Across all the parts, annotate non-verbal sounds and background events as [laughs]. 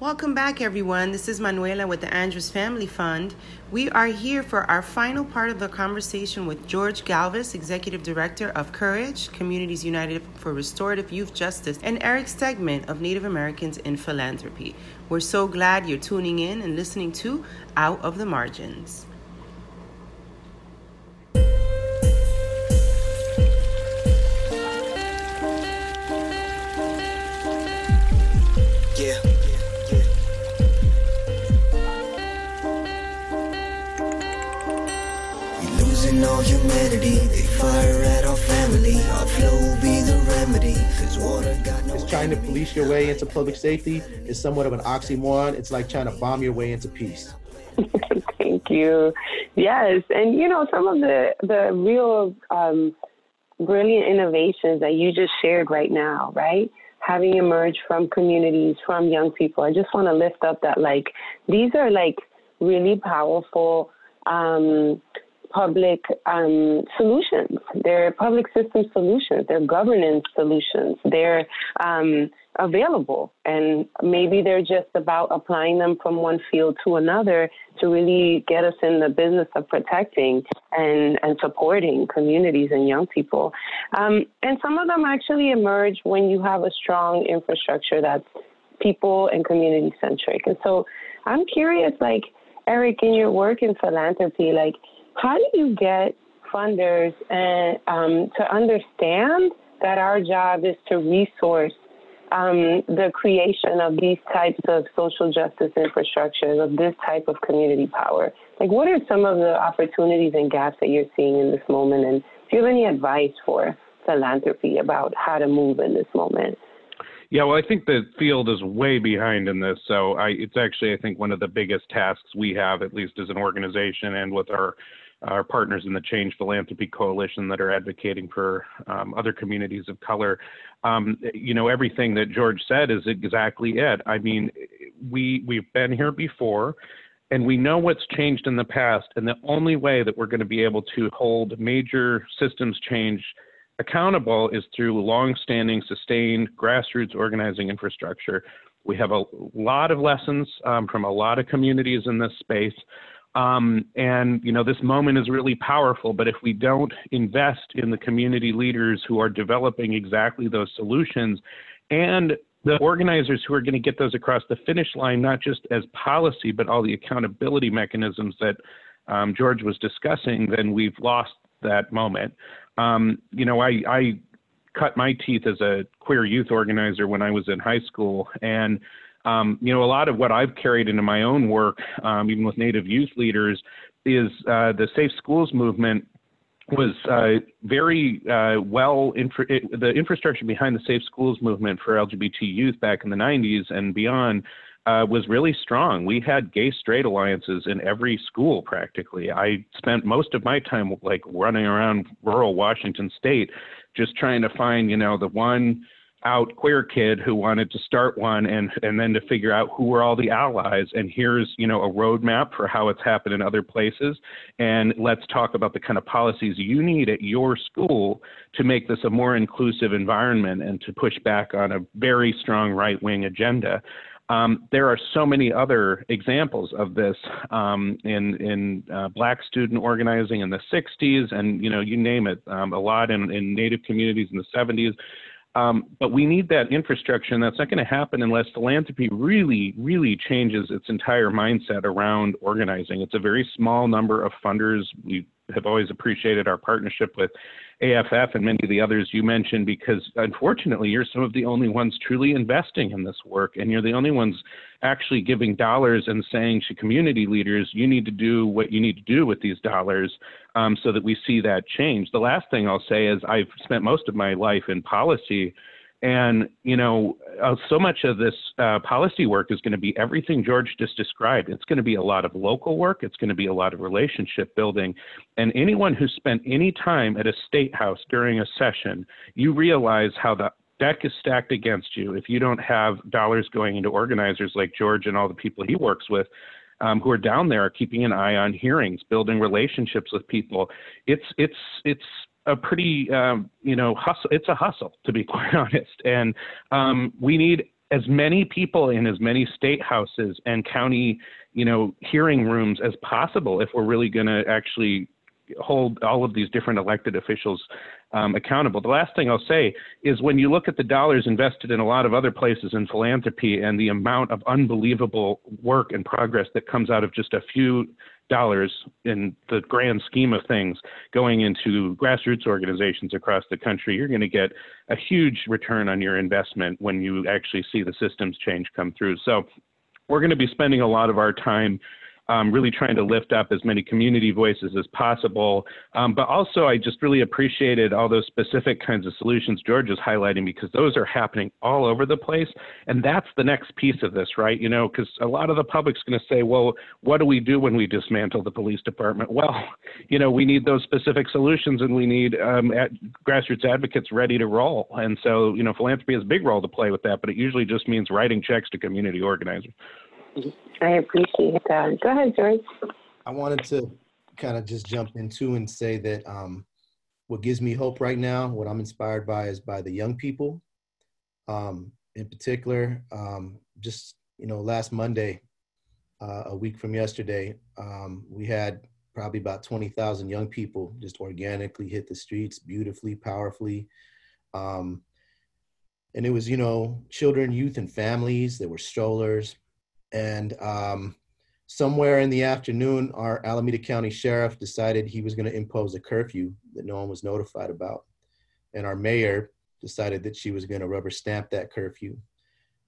Welcome back, everyone. This is Manuela with the Andrus Family Fund. We are here for our final part of the conversation with George Galvis, Executive Director of Courage, Communities United for Restorative Youth Justice, and Erik Stegman of Native Americans in Philanthropy. We're so glad you're tuning in and listening to Out of the Margins. Trying to police your way into public safety is somewhat of an oxymoron. It's like trying to bomb your way into peace. [laughs] Thank you. Yes, and you know some of the the real um, brilliant innovations that you just shared right now, right? Having emerged from communities, from young people. I just want to lift up that like these are like really powerful um, public um, solutions. They're public system solutions. They're governance solutions. They're um, available, and maybe they're just about applying them from one field to another to really get us in the business of protecting and, and supporting communities and young people. Um, and some of them actually emerge when you have a strong infrastructure that's people and community centric. And so I'm curious, like, Erik, in your work in philanthropy, like, how do you get funders and um, to understand that our job is to resource um, the creation of these types of social justice infrastructures, of this type of community power? Like, what are some of the opportunities and gaps that you're seeing in this moment? And do you have any advice for philanthropy about how to move in this moment? Yeah, well, I think the field is way behind in this. So I, it's actually, I think, one of the biggest tasks we have, at least as an organization and with our our partners in the Change Philanthropy Coalition that are advocating for um, other communities of color. Um, you know, everything that George said is exactly it. I mean, we we've been here before, and we know what's changed in the past. And the only way that we're going to be able to hold major systems change accountable is through long-standing, sustained grassroots organizing infrastructure. We have a lot of lessons um, from a lot of communities in this space. Um, and you know this moment is really powerful. But if we don't invest in the community leaders who are developing exactly those solutions, and the organizers who are going to get those across the finish line, not just as policy, but all the accountability mechanisms that um, George was discussing, then we've lost that moment. Um, you know, I, I cut my teeth as a queer youth organizer when I was in high school, and um, you know, a lot of what I've carried into my own work, um, even with Native youth leaders, is uh, the Safe Schools movement was uh, very uh, well it, the infrastructure behind the Safe Schools movement for LGBT youth back in the 90s and beyond uh, was really strong. We had gay straight alliances in every school practically. I spent most of my time like running around rural Washington State, just trying to find you know the one out queer kid who wanted to start one and and then to figure out who were all the allies. And here's you know a roadmap for how it's happened in other places. And let's talk about the kind of policies you need at your school to make this a more inclusive environment and to push back on a very strong right wing agenda. Um, there are so many other examples of this um, in in uh, Black student organizing in the 60s, and you know you name it, um, a lot in, in Native communities in the 70s. Um, but we need that infrastructure, and that's not going to happen unless philanthropy really, really changes its entire mindset around organizing. It's a very small number of funders. We have always appreciated our partnership with AFF and many of the others you mentioned because unfortunately you're some of the only ones truly investing in this work and you're the only ones actually giving dollars and saying to community leaders you need to do what you need to do with these dollars um, so that we see that change. The last thing i'll say is i've spent most of my life in policy and, you know, uh, so much of this uh, policy work is going to be everything George just described. It's going to be a lot of local work, it's going to be a lot of relationship building. And anyone who spent any time at a state house during a session, you realize how the deck is stacked against you if you don't have dollars going into organizers like George and all the people he works with. Um, who are down there keeping an eye on hearings, building relationships with people. It's it's it's a pretty um, you know hustle. It's a hustle to be [laughs] quite honest, and um, we need as many people in as many state houses and county, you know, hearing rooms as possible if we're really going to actually hold all of these different elected officials um, accountable. The last thing I'll say is when you look at the dollars invested in a lot of other places in philanthropy and the amount of unbelievable work and progress that comes out of just a few dollars in the grand scheme of things going into grassroots organizations across the country, you're going to get a huge return on your investment when you actually see the systems change come through. So we're going to be spending a lot of our time um, really trying to lift up as many community voices as possible. Um, but also, I just really appreciated all those specific kinds of solutions George is highlighting because those are happening all over the place. And that's the next piece of this, right? You know, because a lot of the public's going to say, well, what do we do when we dismantle the police department? Well, [laughs] you know, we need those specific solutions and we need um, grassroots advocates ready to roll. And so, you know, philanthropy has a big role to play with that, but it usually just means writing checks to community organizers. I appreciate that. Go ahead, George. I wanted to kind of just jump into and say that um, what gives me hope right now, what I'm inspired by, is by the young people. Um, in particular, um, just you know, last Monday, uh, a week from yesterday, um, we had probably about 20,000 young people just organically hit the streets beautifully, powerfully. Um, and it was, you know, children, youth, and families. There were strollers, and um, somewhere in the afternoon, our Alameda County Sheriff decided he was going to impose a curfew that no one was notified about. And our mayor decided that she was going to rubber stamp that curfew.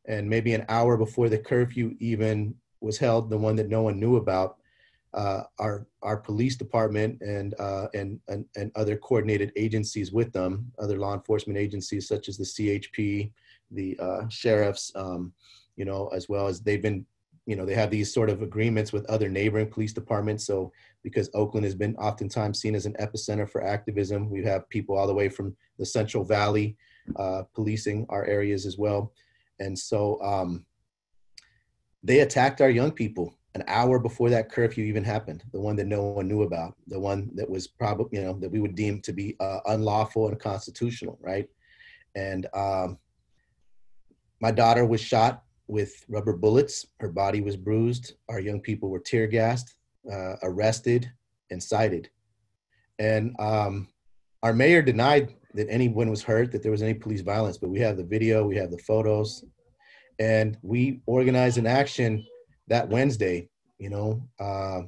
And maybe an hour before the curfew even was held, the one that no one knew about, uh, our our police department and, uh, and and and other coordinated agencies with them, other law enforcement agencies such as the CHP, the uh, sheriffs, um, you know, as well as they've been, you know, they have these sort of agreements with other neighboring police departments. So because Oakland has been oftentimes seen as an epicenter for activism, we have people all the way from the Central Valley uh, policing our areas as well. And so um, they attacked our young people an hour before that curfew even happened, the one that no one knew about, the one that was probably, you know, that we would deem to be uh, unlawful and constitutional, right? And um, my daughter was shot with rubber bullets. Her body was bruised. Our young people were tear gassed, uh, arrested, and cited. And um, our mayor denied that anyone was hurt, that there was any police violence, but we have the video, we have the photos, and we organized an action that Wednesday, you know, uh,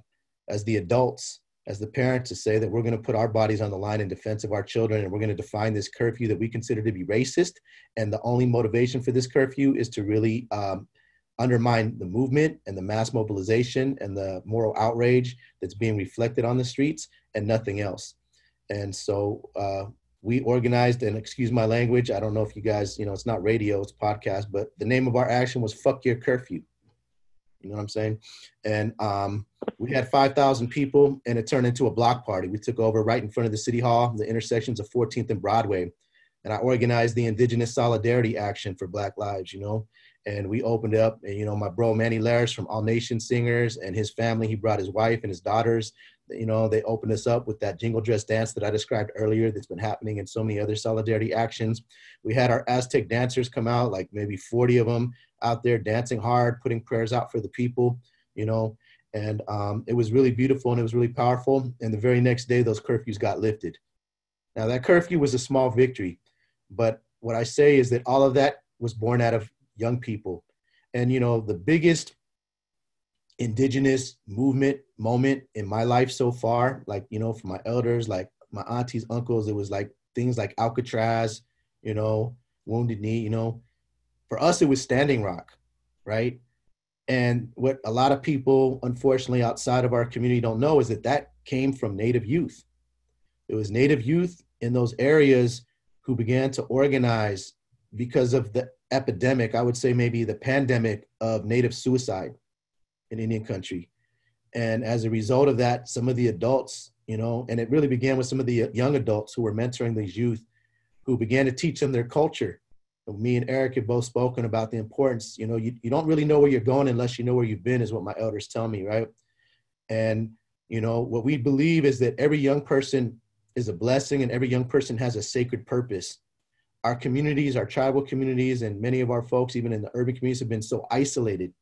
as the adults, as the parents, to say that we're going to put our bodies on the line in defense of our children and we're going to define this curfew that we consider to be racist. And the only motivation for this curfew is to really um, undermine the movement and the mass mobilization and the moral outrage that's being reflected on the streets and nothing else. And so uh, we organized, and excuse my language, I don't know if you guys, you know, it's not radio, it's podcast, but the name of our action was Fuck Your Curfew. You know what I'm saying? And um, we had 5,000 people, and it turned into a block party. We took over right in front of the city hall, the intersections of 14th and Broadway, and I organized the Indigenous Solidarity Action for Black Lives. You know, and we opened up. And you know, my bro Manny Laris from All Nation Singers and his family. He brought his wife and his daughters. You know, they opened us up with that jingle dress dance that I described earlier. That's been happening in so many other solidarity actions. We had our Aztec dancers come out, like maybe 40 of them out there dancing hard, putting prayers out for the people. You know, and um, it was really beautiful and it was really powerful. And the very next day, those curfews got lifted. Now, that curfew was a small victory, but what I say is that all of that was born out of young people. And, you know, the biggest indigenous movement moment in my life so far, like, you know, for my elders, like my aunties, uncles, it was like things like Alcatraz, you know, Wounded Knee, you know. For us, it was Standing Rock, right? And what a lot of people, unfortunately, outside of our community don't know is that that came from Native youth. It was Native youth in those areas who began to organize because of the epidemic, I would say maybe the pandemic of Native suicide in Indian country. And as a result of that, some of the adults, you know, and it really began with some of the young adults who were mentoring these youth who began to teach them their culture me and Eric have both spoken about the importance. You know, you, you don't really know where you're going unless you know where you've been, is what my elders tell me, right? And, you know, what we believe is that every young person is a blessing and every young person has a sacred purpose. our communities, our tribal communities, and many of our folks, even in the urban communities, have been so isolated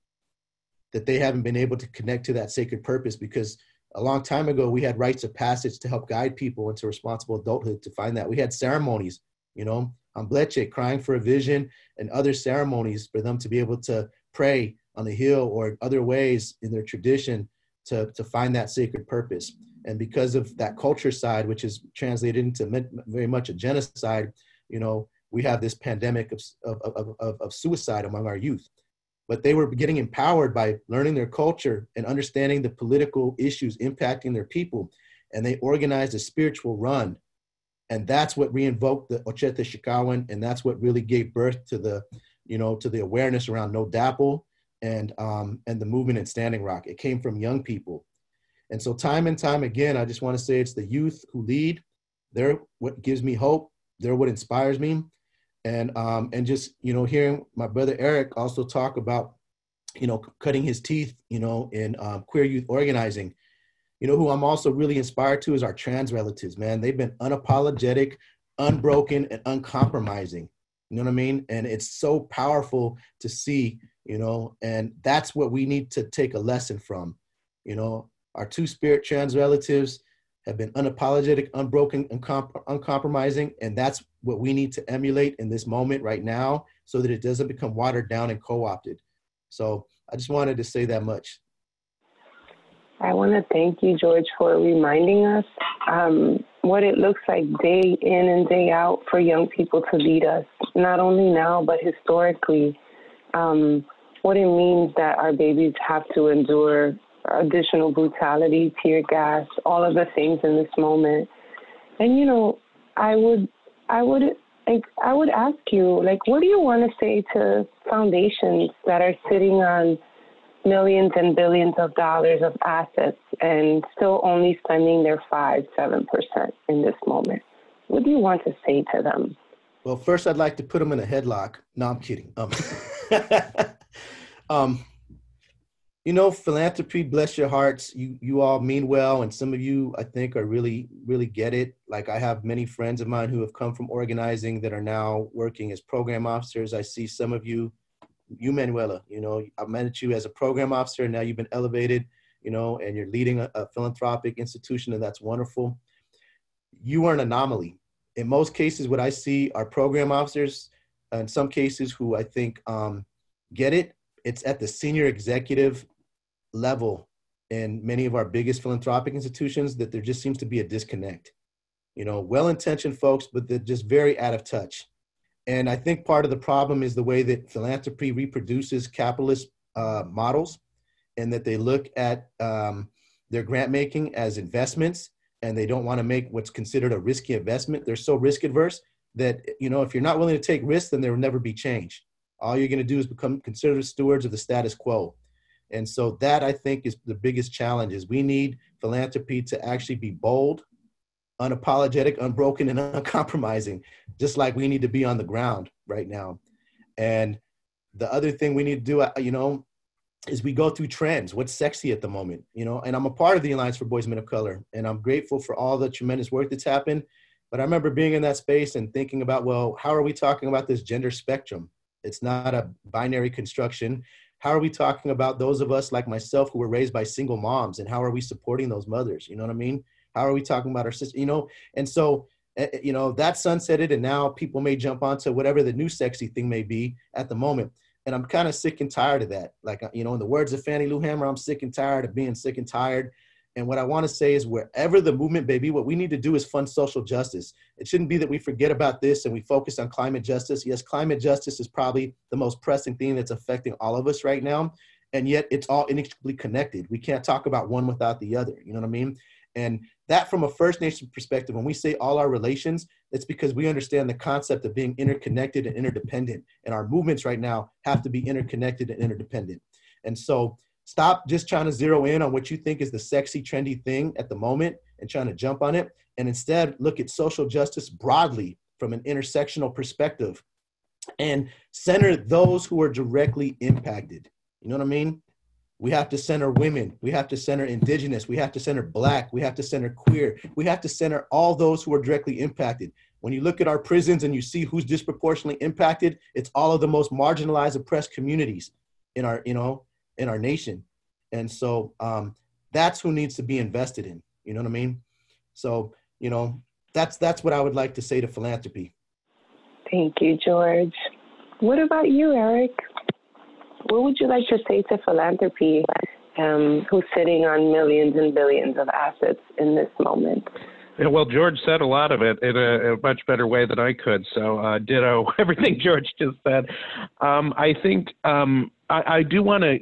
that they haven't been able to connect to that sacred purpose because a long time ago we had rites of passage to help guide people into responsible adulthood to find that. We had ceremonies you know on Bleche, crying for a vision and other ceremonies for them to be able to pray on the hill or other ways in their tradition to, to find that sacred purpose. And because of that culturecide which is translated into very much a genocide you know we have this pandemic of, of, of, of suicide among our youth but they were getting empowered by learning their culture and understanding the political issues impacting their people. And they organized a spiritual run. And that's what reinvoked the Oceti Sakowin, and that's what really gave birth to the, you know, to the awareness around No DAPL and um, and the movement in Standing Rock. It came from young people. And so time and time again, I just want to say it's the youth who lead. They're what gives me hope. They're what inspires me and um, and just you know hearing my brother Erik also talk about you know cutting his teeth you know in um, queer youth organizing. You know who i'm also really inspired to is our trans relatives man. They've been unapologetic unbroken and uncompromising. You know what i mean? And it's so powerful to see you know and that's what we need to take a lesson from. You know our two spirit trans relatives have been unapologetic, unbroken, uncomp- uncompromising, and that's what we need to emulate in this moment right now, so that it doesn't become watered down and co-opted. So I just wanted to say that much. I want to thank you, George, for reminding us um, what it looks like day in and day out for young people to lead us, not only now, but historically. Um, what it means that our babies have to endure additional brutality, tear gas, all of the things in this moment. And you know, I would, I would, like, I would ask you, like, what do you want to say to foundations that are sitting on millions and billions of dollars of assets and still only spending their five, seven percent in this moment? What do you want to say to them? Well, first, I'd like to put them in a headlock. No, I'm kidding. Um, [laughs] um, you know, philanthropy, bless your hearts. You you all mean well, and some of you I think are really really get it. Like I have many friends of mine who have come from organizing that are now working as program officers. I see some of you, you Manuela. You know, I met you as a program officer, and now you've been elevated. You know, and you're leading a, a philanthropic institution, and that's wonderful. You are an anomaly. In most cases, what I see are program officers. In some cases, who I think um, get it it's at the senior executive level in many of our biggest philanthropic institutions that there just seems to be a disconnect. You know, well intentioned folks, but they're just very out of touch. And I think part of the problem is the way that philanthropy reproduces capitalist uh, models and that they look at um, their grant making as investments and they don't want to make what's considered a risky investment. They're so risk adverse that, you know, if you're not willing to take risks, then there will never be change. All you're going to do is become considered stewards of the status quo. And so that I think is the biggest challenge is we need philanthropy to actually be bold, unapologetic, unbroken, and [laughs] uncompromising, just like we need to be on the ground right now. And the other thing we need to do, uh, you know, is we go through trends. What's sexy at the moment, you know? And I'm a part of the Alliance for Boys Men of Color, and I'm grateful for all the tremendous work that's happened. But I remember being in that space and thinking about, well, how are we talking about this gender spectrum? It's not a binary construction. How are we talking about those of us like myself who were raised by single moms and how are we supporting those mothers? You know what I mean? How are we talking about our sister? You know, and so, eh, eh, you know, that sunsetted and now people may jump onto whatever the new sexy thing may be at the moment. And I'm kind of sick and tired of that. Like, you know, in the words of Fannie Lou Hamer, I'm sick and tired of being sick and tired and what I want to say is, wherever the movement may be, what we need to do is fund social justice. It shouldn't be that we forget about this and we focus on climate justice. Yes, climate justice is probably the most pressing thing that's affecting all of us right now. And yet it's all inextricably connected. We can't talk about one without the other. You know what I mean? And that, from a First Nation perspective, when we say all our relations, it's because we understand the concept of being interconnected and interdependent. And our movements right now have to be interconnected and interdependent. And so Stop just trying to zero in on what you think is the sexy, trendy thing at the moment and trying to jump on it. And instead, look at social justice broadly from an intersectional perspective and center those who are directly impacted. You know what I mean? We have to center women. We have to center indigenous. We have to center black. We have to center queer. We have to center all those who are directly impacted. When you look at our prisons and you see who's disproportionately impacted, it's all of the most marginalized, oppressed communities in our, you know, in our nation. And so um, that's who needs to be invested in. You know what I mean? So, you know, that's that's what I would like to say to philanthropy. Thank you, George. What about you, Erik? What would you like to say to philanthropy, um, who's sitting on millions and billions of assets in this moment? Yeah, well, George said a lot of it in a, a much better way than I could. So, uh, ditto [laughs] everything George just said. Um, I think um, I, I do want to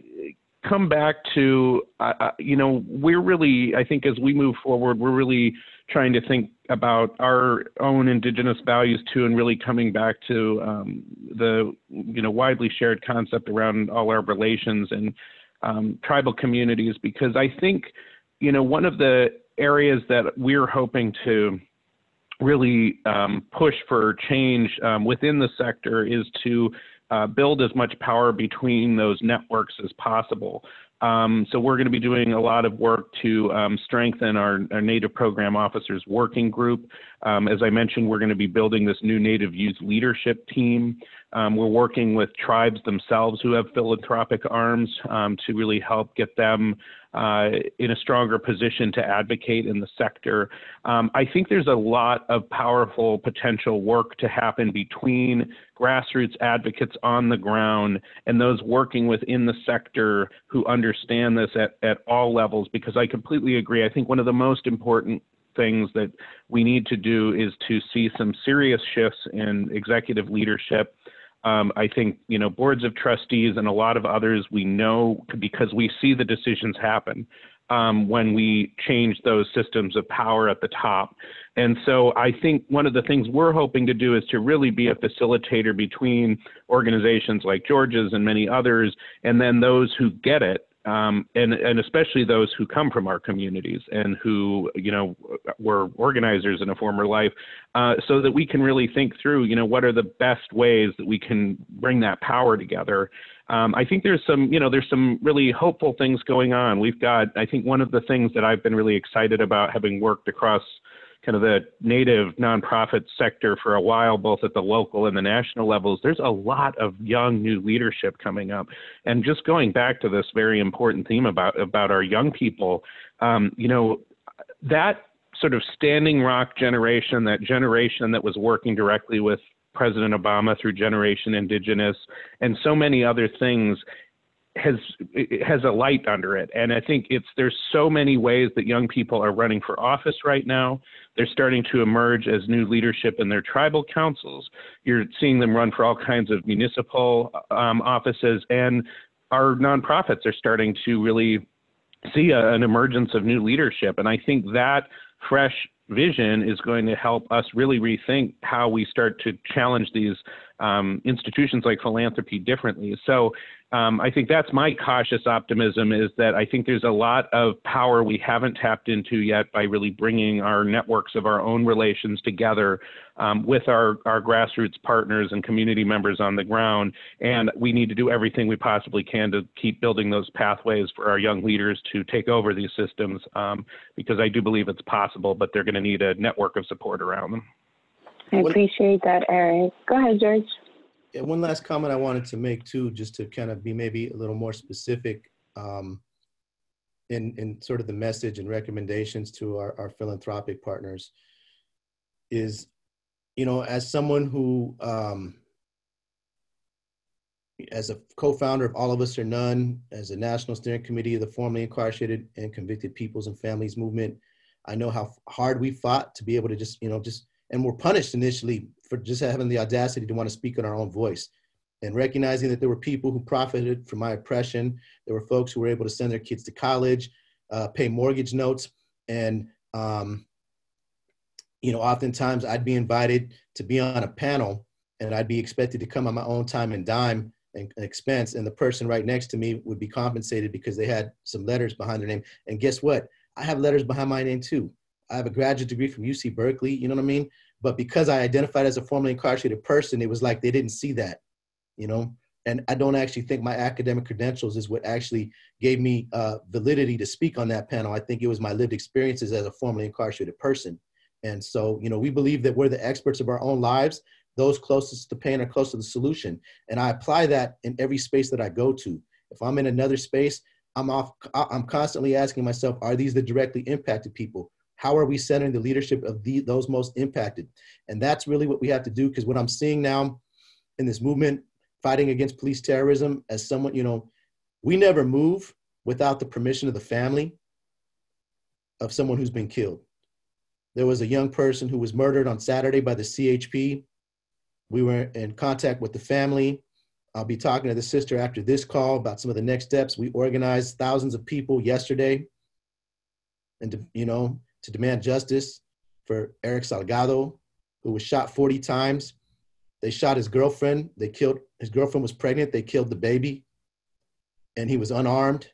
come back to, uh, uh, you know, we're really, I think as we move forward, we're really trying to think about our own indigenous values too, and really coming back to um, the, you know, widely shared concept around all our relations and um, tribal communities, because I think, you know, one of the areas that we're hoping to really um, push for change um, within the sector is to uh, build as much power between those networks as possible. Um, so we're going to be doing a lot of work to um, strengthen our, our, Native Program Officers Working Group. Um, as I mentioned, we're going to be building this new Native Youth Leadership Team. Um, we're working with tribes themselves who have philanthropic arms um, to really help get them uh, in a stronger position to advocate in the sector. Um, I think there's a lot of powerful potential work to happen between grassroots advocates on the ground and those working within the sector who understand this at, at all levels, because I completely agree. I think one of the most important things that we need to do is to see some serious shifts in executive leadership um, I think you know boards of trustees and a lot of others we know because we see the decisions happen um, when we change those systems of power at the top. And so I think one of the things we're hoping to do is to really be a facilitator between organizations like George's and many others, and then those who get it um, and and especially those who come from our communities and who you know were organizers in a former life, uh, so that we can really think through you know what are the best ways that we can bring that power together. Um, I think there's some you know there's some really hopeful things going on. We've got I think one of the things that I've been really excited about having worked across kind of the native nonprofit sector for a while, both at the local and the national levels, there's a lot of young new leadership coming up. And just going back to this very important theme about about our young people, um, you know, that sort of standing rock generation, that generation that was working directly with President Obama through Generation Indigenous and so many other things has has a light under it. And i think it's there's so many ways that young people are running for office right now. They're starting to emerge as new leadership in their tribal councils. You're seeing them run for all kinds of municipal um, offices. And our nonprofits are starting to really see a, an emergence of new leadership. And i think that fresh vision is going to help us really rethink how we start to challenge these um, institutions like philanthropy differently. So um, I think that's my cautious optimism is that I think there's a lot of power we haven't tapped into yet by really bringing our networks of our own relations together um, with our, our grassroots partners and community members on the ground. And we need to do everything we possibly can to keep building those pathways for our young leaders to take over these systems um, because I do believe it's possible, but they're going to need a network of support around them. I appreciate that, Erik. Go ahead, George one last comment I wanted to make too, just to kind of be maybe a little more specific um, in, in sort of the message and recommendations to our, our philanthropic partners is, you know, as someone who, um, as a co-founder of All of Us or None, as a national steering committee of the formerly incarcerated and convicted peoples and families movement, I know how hard we fought to be able to just, you know, just and we were punished initially for just having the audacity to want to speak in our own voice and recognizing that there were people who profited from my oppression. There were folks who were able to send their kids to college, uh, pay mortgage notes, and um, you know, oftentimes I'd be invited to be on a panel, and I'd be expected to come on my own time and dime and expense, and the person right next to me would be compensated because they had some letters behind their name. And guess what? I have letters behind my name too. I have a graduate degree from UC Berkeley. You know what I mean? But because I identified as a formerly incarcerated person, it was like they didn't see that, you know? And I don't actually think my academic credentials is what actually gave me uh, validity to speak on that panel. I think it was my lived experiences as a formerly incarcerated person. And so, you know, we believe that we're the experts of our own lives. Those closest to pain are close to the solution. And I apply that in every space that I go to. If I'm in another space, I'm off, I'm constantly asking myself, are these the directly impacted people? How are we centering the leadership of the, those most impacted? And that's really what we have to do. Because what I'm seeing now in this movement, fighting against police terrorism, as someone, you know, we never move without the permission of the family of someone who's been killed. There was a young person who was murdered on Saturday by the CHP. We were in contact with the family. I'll be talking to the sister after this call about some of the next steps. We organized thousands of people yesterday and to, you know, to demand justice for Erik Salgado, who was shot 40 times. They shot his girlfriend. They killed his girlfriend was pregnant. They killed the baby. And he was unarmed.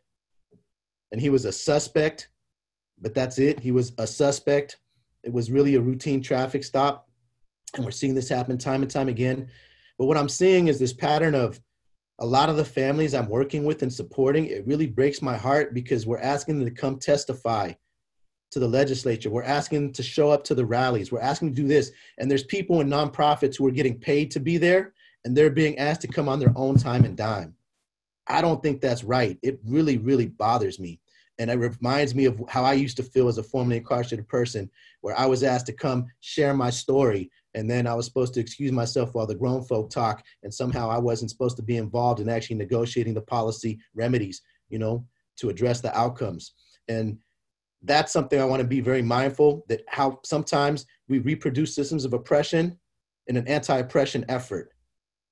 And he was a suspect, but that's it. He was a suspect. It was really a routine traffic stop. And we're seeing this happen time and time again. But what I'm seeing is this pattern of a lot of the families I'm working with and supporting. It really breaks my heart because we're asking them to come testify to the legislature. We're asking to show up to the rallies. We're asking to do this. And there's people in nonprofits who are getting paid to be there and they're being asked to come on their own time and dime. I don't think that's right. It really, really bothers me. And it reminds me of how I used to feel as a formerly incarcerated person, where I was asked to come share my story. And then I was supposed to excuse myself while the grown folk talk. And somehow I wasn't supposed to be involved in actually negotiating the policy remedies, you know, to address the outcomes. And that's something I want to be very mindful that how sometimes we reproduce systems of oppression in an anti oppression effort.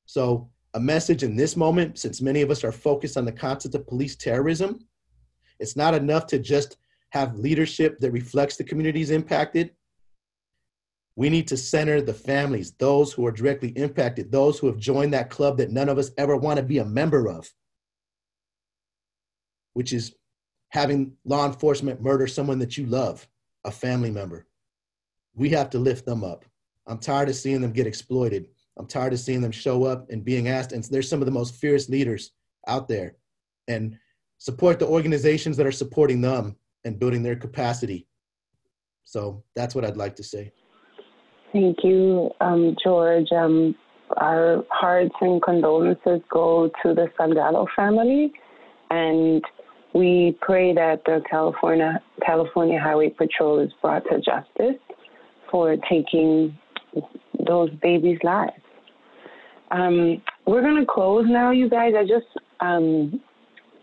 So, a message in this moment, since many of us are focused on the concept of police terrorism, it's not enough to just have leadership that reflects the communities impacted. We need to center the families, those who are directly impacted, those who have joined that club that none of us ever want to be a member of, which is having law enforcement murder someone that you love, a family member. We have to lift them up. I'm tired of seeing them get exploited. I'm tired of seeing them show up and being asked. And they're some of the most fierce leaders out there. And support the organizations that are supporting them and building their capacity. So that's what I'd like to say. Thank you, um, George. Um, our hearts and condolences go to the Salgado family, and we pray that the California California Highway Patrol is brought to justice for taking those babies' lives. Um, we're gonna close now, you guys. I just um,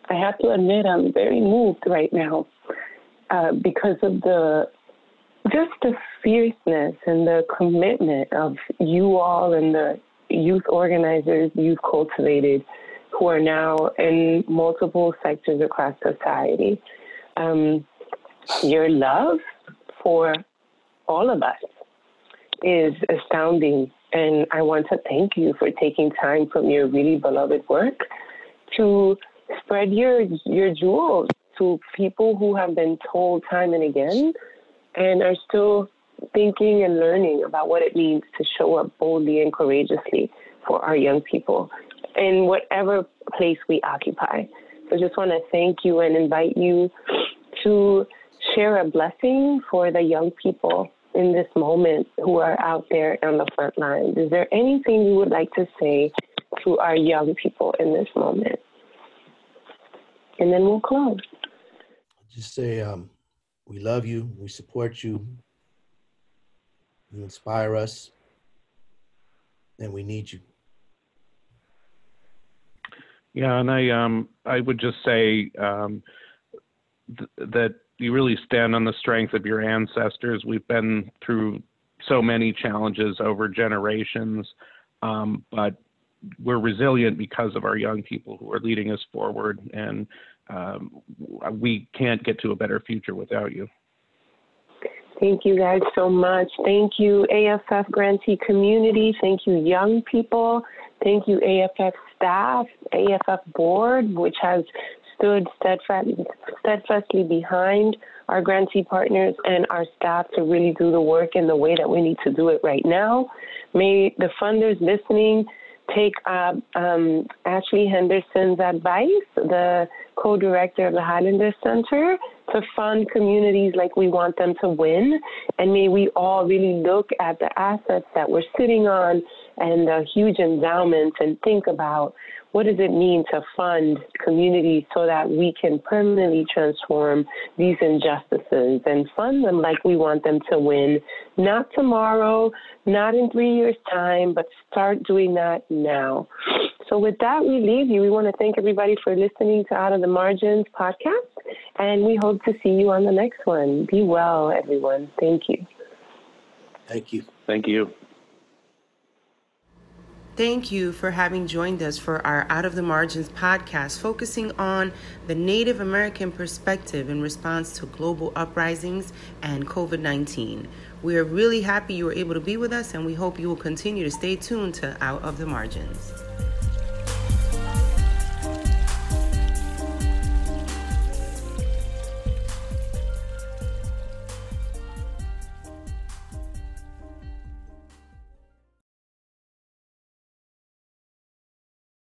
I have to admit I'm very moved right now uh, because of the just the fierceness and the commitment of you all and the youth organizers you've cultivated who are now in multiple sectors across society. Um, your love for all of us is astounding. And I want to thank you for taking time from your really beloved work to spread your your jewels to people who have been told time and again and are still thinking and learning about what it means to show up boldly and courageously for our young people in whatever place we occupy. So just want to thank you and invite you to share a blessing for the young people in this moment who are out there on the front lines. Is there anything you would like to say to our young people in this moment? and then we'll close. Just say, um, we love you, we support you, you inspire us, and we need you. Yeah, and I um I would just say um, th- that you really stand on the strength of your ancestors. We've been through so many challenges over generations, um, but we're resilient because of our young people who are leading us forward, and um, we can't get to a better future without you. Thank you guys so much. Thank you, AFF grantee community. Thank you, young people. Thank you, AFF staff, AFF board, which has stood steadfastly behind our grantee partners and our staff to really do the work in the way that we need to do it right now. May the funders listening take up um, Ash-Lee Henderson's advice, the co-director of the Highlander Center, to fund communities like we want them to win. And may we all really look at the assets that we're sitting on and the huge endowments and think about what does it mean to fund communities so that we can permanently transform these injustices and fund them like we want them to win, not tomorrow, not in three years' time, but start doing that now. So, with that, we leave you. We want to thank everybody for listening to Out of the Margins podcast, and we hope to see you on the next one. Be well, everyone. Thank you. Thank you. Thank you. Thank you for having joined us for our Out of the Margins podcast, focusing on the Native American perspective in response to global uprisings and COVID 19. We are really happy you were able to be with us, and we hope you will continue to stay tuned to Out of the Margins.